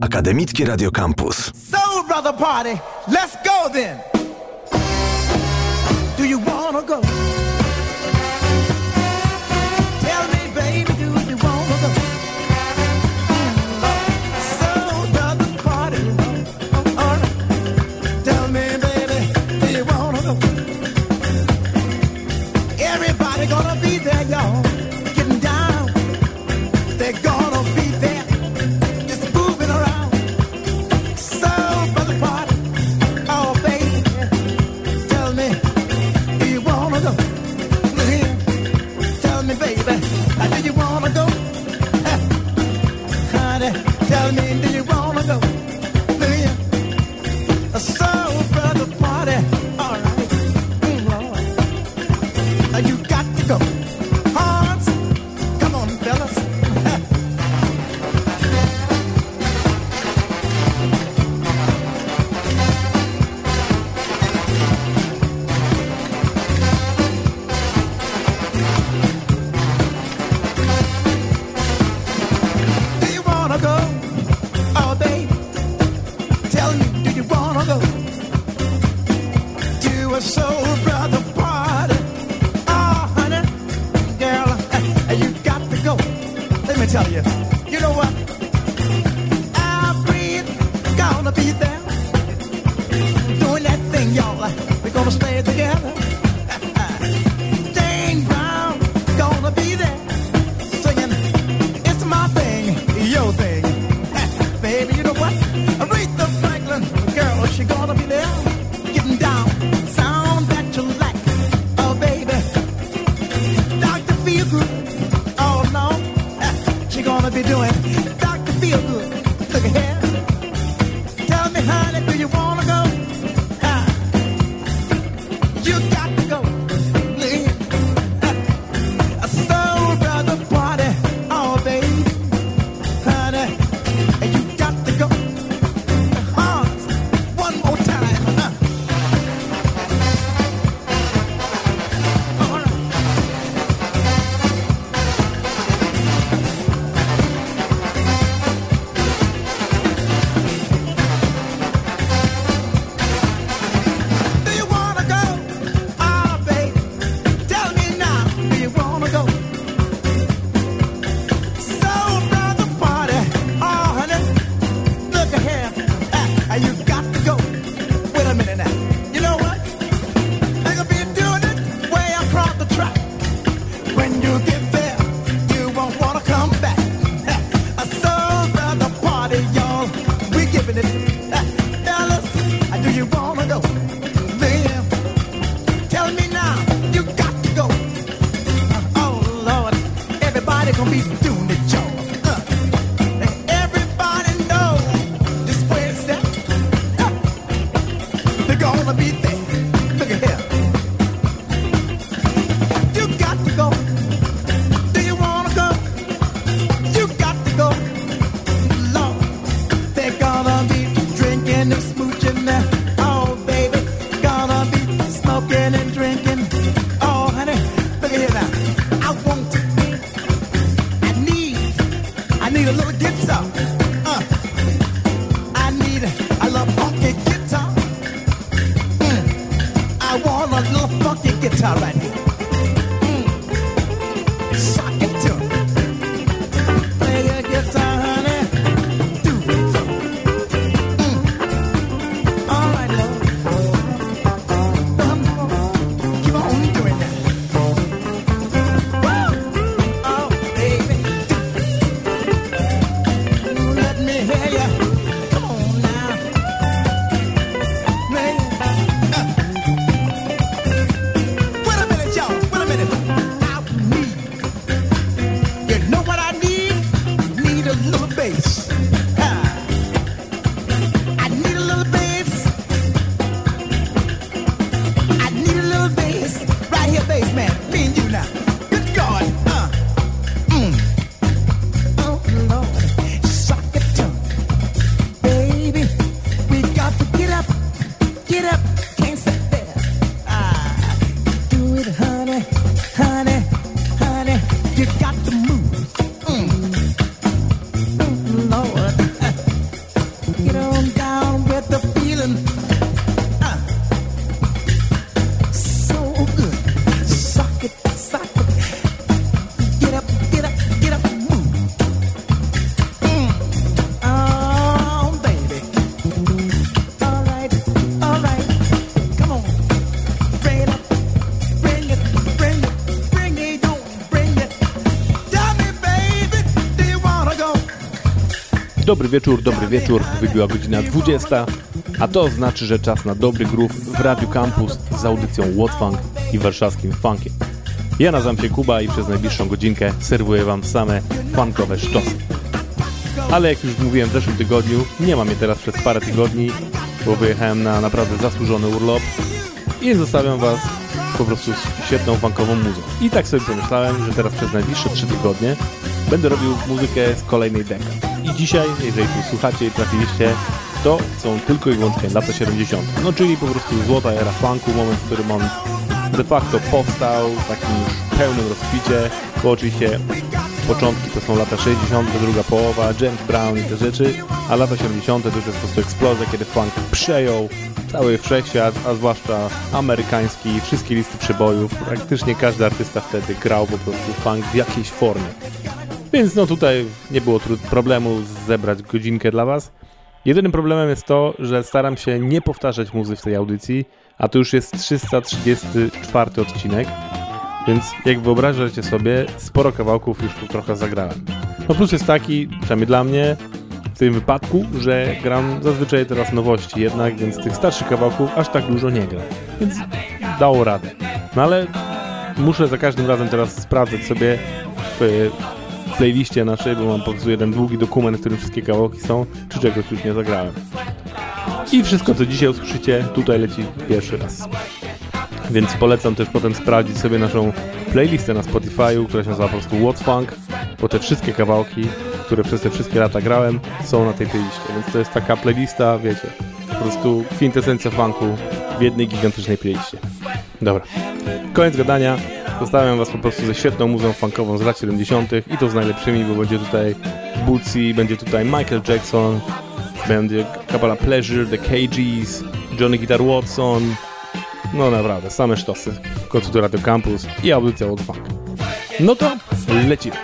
Akademicki Radio Campus. Soul Brother Party, let's go then. Do you wanna go? guitar right here. Dobry wieczór, dobry wieczór. Wybiła godzina 20, a to znaczy, że czas na dobry groove w Radiu Campus z audycją What Funk i warszawskim funkiem. Ja nazywam się Kuba i przez najbliższą godzinkę serwuję Wam same funkowe sztosy. Ale jak już mówiłem w zeszłym tygodniu, nie mam je teraz przez parę tygodni, bo wyjechałem na naprawdę zasłużony urlop i zostawiam Was po prostu z świetną funkową muzą. I tak sobie pomyślałem, że teraz przez najbliższe 3 tygodnie będę robił muzykę z kolejnej dekady. I dzisiaj, jeżeli tu słuchacie i trafiliście, to są tylko i wyłącznie lata 70. No czyli po prostu złota era funku, moment, w którym on de facto powstał w takim już pełnym rozkwicie, bo oczywiście początki to są lata 60., druga połowa, James Brown i te rzeczy, a lata 70. to już jest po prostu eksplozja, kiedy funk przejął cały wszechświat, a zwłaszcza amerykański, wszystkie listy przebojów. Praktycznie każdy artysta wtedy grał po prostu funk w jakiejś formie. Więc no tutaj nie było problemu zebrać godzinkę dla Was. Jedynym problemem jest to, że staram się nie powtarzać muzy w tej audycji, a to już jest 334 odcinek, więc jak wyobrażacie sobie, sporo kawałków już tu trochę zagrałem. No plus jest taki, przynajmniej dla mnie, w tym wypadku, że gram zazwyczaj teraz nowości jednak, więc tych starszych kawałków aż tak dużo nie gra. Więc dało radę. No ale muszę za każdym razem teraz sprawdzać sobie w playliście naszej, bo mam po prostu jeden długi dokument, w którym wszystkie kawałki są, czy czegoś już nie zagrałem. I wszystko, co dzisiaj usłyszycie, tutaj leci pierwszy raz. Więc polecam też potem sprawdzić sobie naszą playlistę na Spotify'u, która się nazywa po prostu What's Funk, bo te wszystkie kawałki, które przez te wszystkie lata grałem, są na tej playliście. Więc to jest taka playlista, wiecie, po prostu kwintesencja funku w jednej gigantycznej playliście. Dobra, koniec gadania. Zostawiam was po prostu ze świetną muzą funkową z lat 70. i to z najlepszymi, bo będzie tutaj Bootsy, będzie tutaj Michael Jackson, będzie kapela Pleasure, The KGs, Johnny Guitar Watson. No naprawdę, same sztosy. W końcu Radio Campus i audycja od Funk. No to lecimy.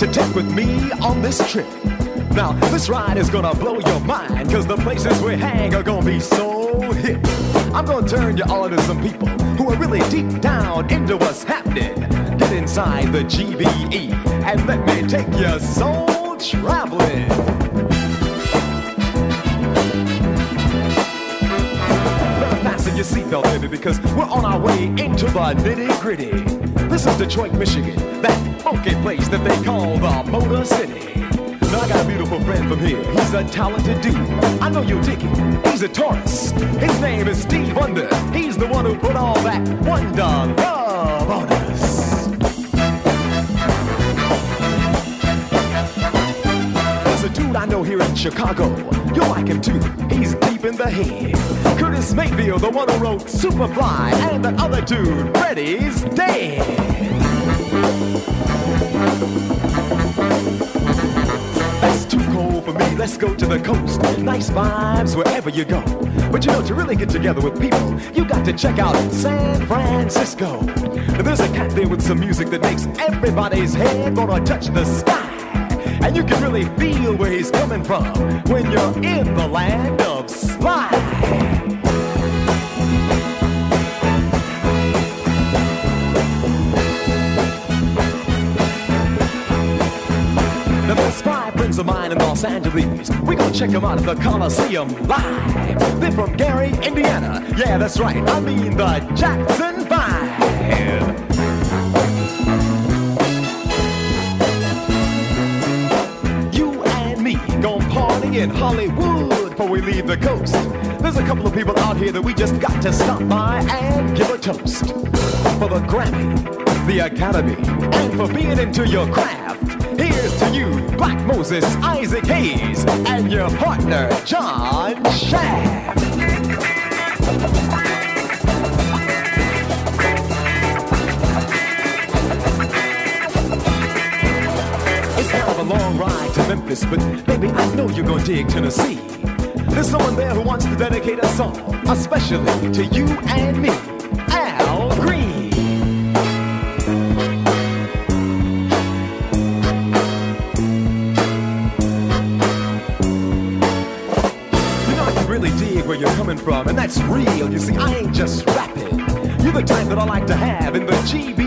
To take with me on this trip. Now, this ride is gonna blow your mind, cause the places we hang are gonna be so hip. I'm gonna turn you all into some people who are really deep down into what's happening. Get inside the GBE and let me take your soul traveling. Your seatbelt, baby, because we're on our way into the nitty gritty. This is Detroit, Michigan, that funky place that they call the Motor City. Now I got a beautiful friend from here. He's a talented dude. I know you dig him. He's a Taurus. His name is Steve Wonder. He's the one who put all that wonder love on us. There's a dude I know here in Chicago. You'll like him too. He's deep in the head. Curtis Mayfield, the one who wrote Superfly, and that other dude, Freddy's dead. That's too cold for me. Let's go to the coast. Nice vibes wherever you go. But you know, to really get together with people, you got to check out San Francisco. Now, there's a cat there with some music that makes everybody's head gonna touch the sky. And you can really feel where he's coming from when you're in the land of slide. Of mine in Los Angeles. We gonna check them out at the Coliseum live. They're from Gary, Indiana. Yeah, that's right. I mean the Jackson Five. You and me gon' party in Hollywood before we leave the coast. There's a couple of people out here that we just got to stop by and give a toast. For the Grammy, the Academy, and for being into your craft. Here's to you, Black Moses, Isaac Hayes, and your partner, John a long ride to Memphis, but baby, I know you're gonna dig Tennessee. There's someone there who wants to dedicate a song, especially to you and me, that's real. You see, I ain't just rapping. You're the type that I like to have in the GBE.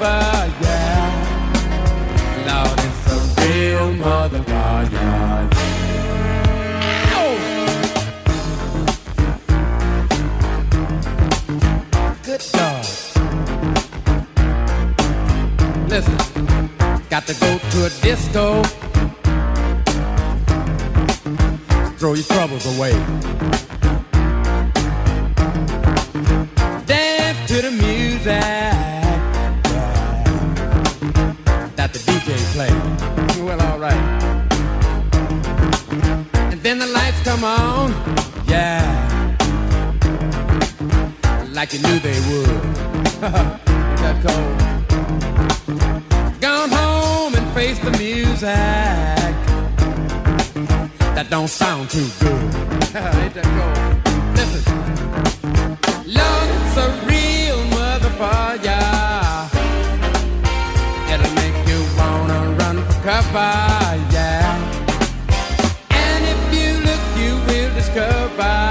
yeah. A real motherfucker. Good dog. Listen, got to go to a disco. Throw your troubles away. Dance to the music. player. Well, all right. And then the lights come on. Yeah. Like you knew they would. that cold. Gone home and faced the music. That don't sound too good. Ain't that cold? Listen. Love discover, yeah. And if you look, you will discover.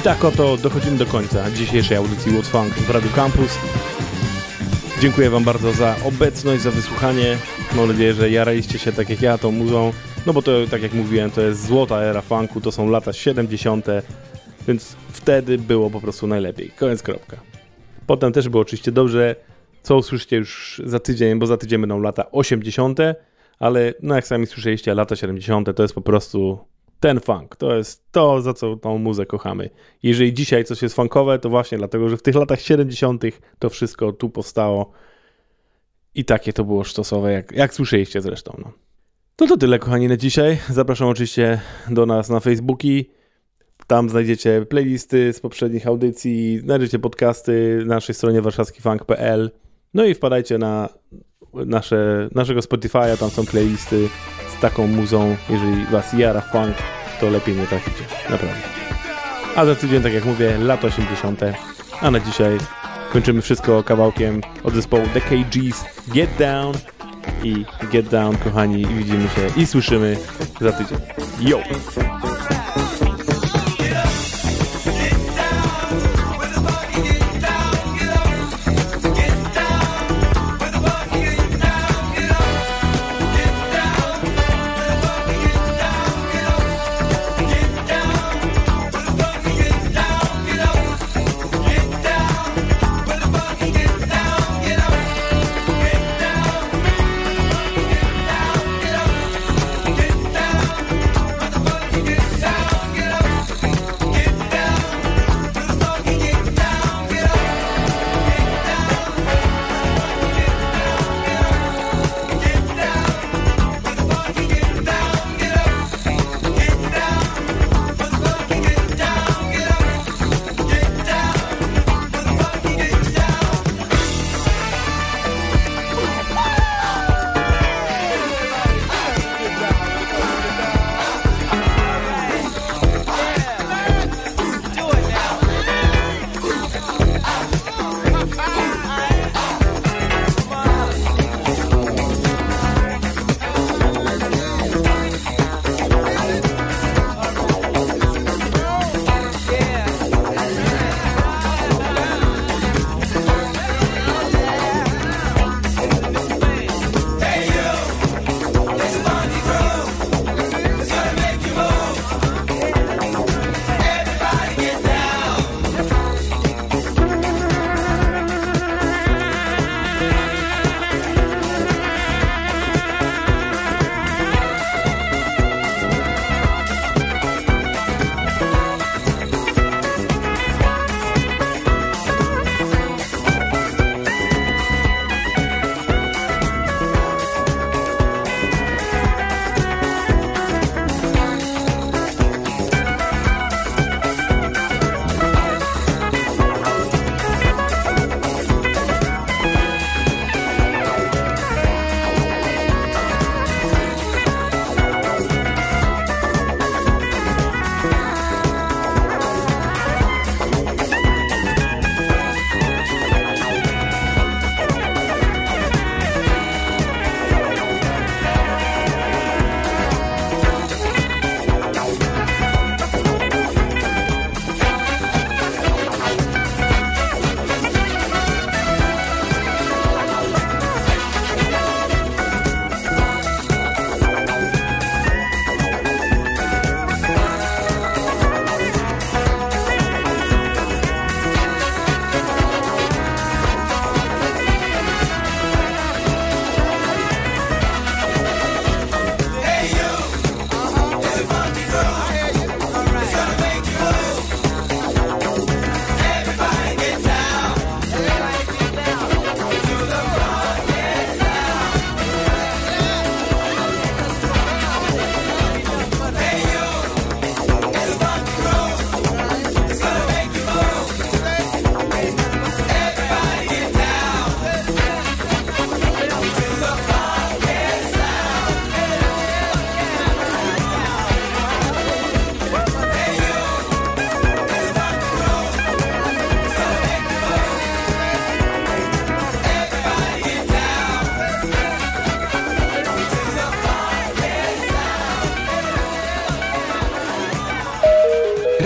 I tak oto dochodzimy do końca dzisiejszej audycji What's Funk w Radio Campus. Dziękuję Wam bardzo za obecność, za wysłuchanie. Mam nadzieję, że jaraliście się tak jak ja tą muzą. No bo to, tak jak mówiłem, to jest złota era funku, to są lata 70., więc wtedy było po prostu najlepiej. Koniec, kropka. Potem też było oczywiście dobrze, co usłyszycie już za tydzień, bo za tydzień będą lata 80., ale no jak sami słyszeliście, lata 70. to jest po prostu ten funk. To jest to, za co tą muzę kochamy. Jeżeli dzisiaj coś jest funkowe, to właśnie dlatego, że w tych latach 70. to wszystko tu powstało i takie to było sztosowe, jak, jak słyszeliście zresztą. No. To to tyle, kochani, na dzisiaj. Zapraszam oczywiście do nas na Facebooki. Tam znajdziecie playlisty z poprzednich audycji, znajdziecie podcasty na naszej stronie warszawskifunk.pl. No i wpadajcie na nasze, naszego Spotify'a, tam są playlisty z taką muzą. Jeżeli was jara funk, to lepiej nie traficie. Naprawdę. A za tydzień, tak jak mówię, lato 80. A na dzisiaj kończymy wszystko kawałkiem od zespołu The KG's Get Down i Get Down, kochani, i widzimy się i słyszymy za tydzień. Yo!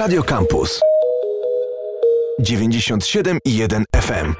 Radio Campus 97,1 FM.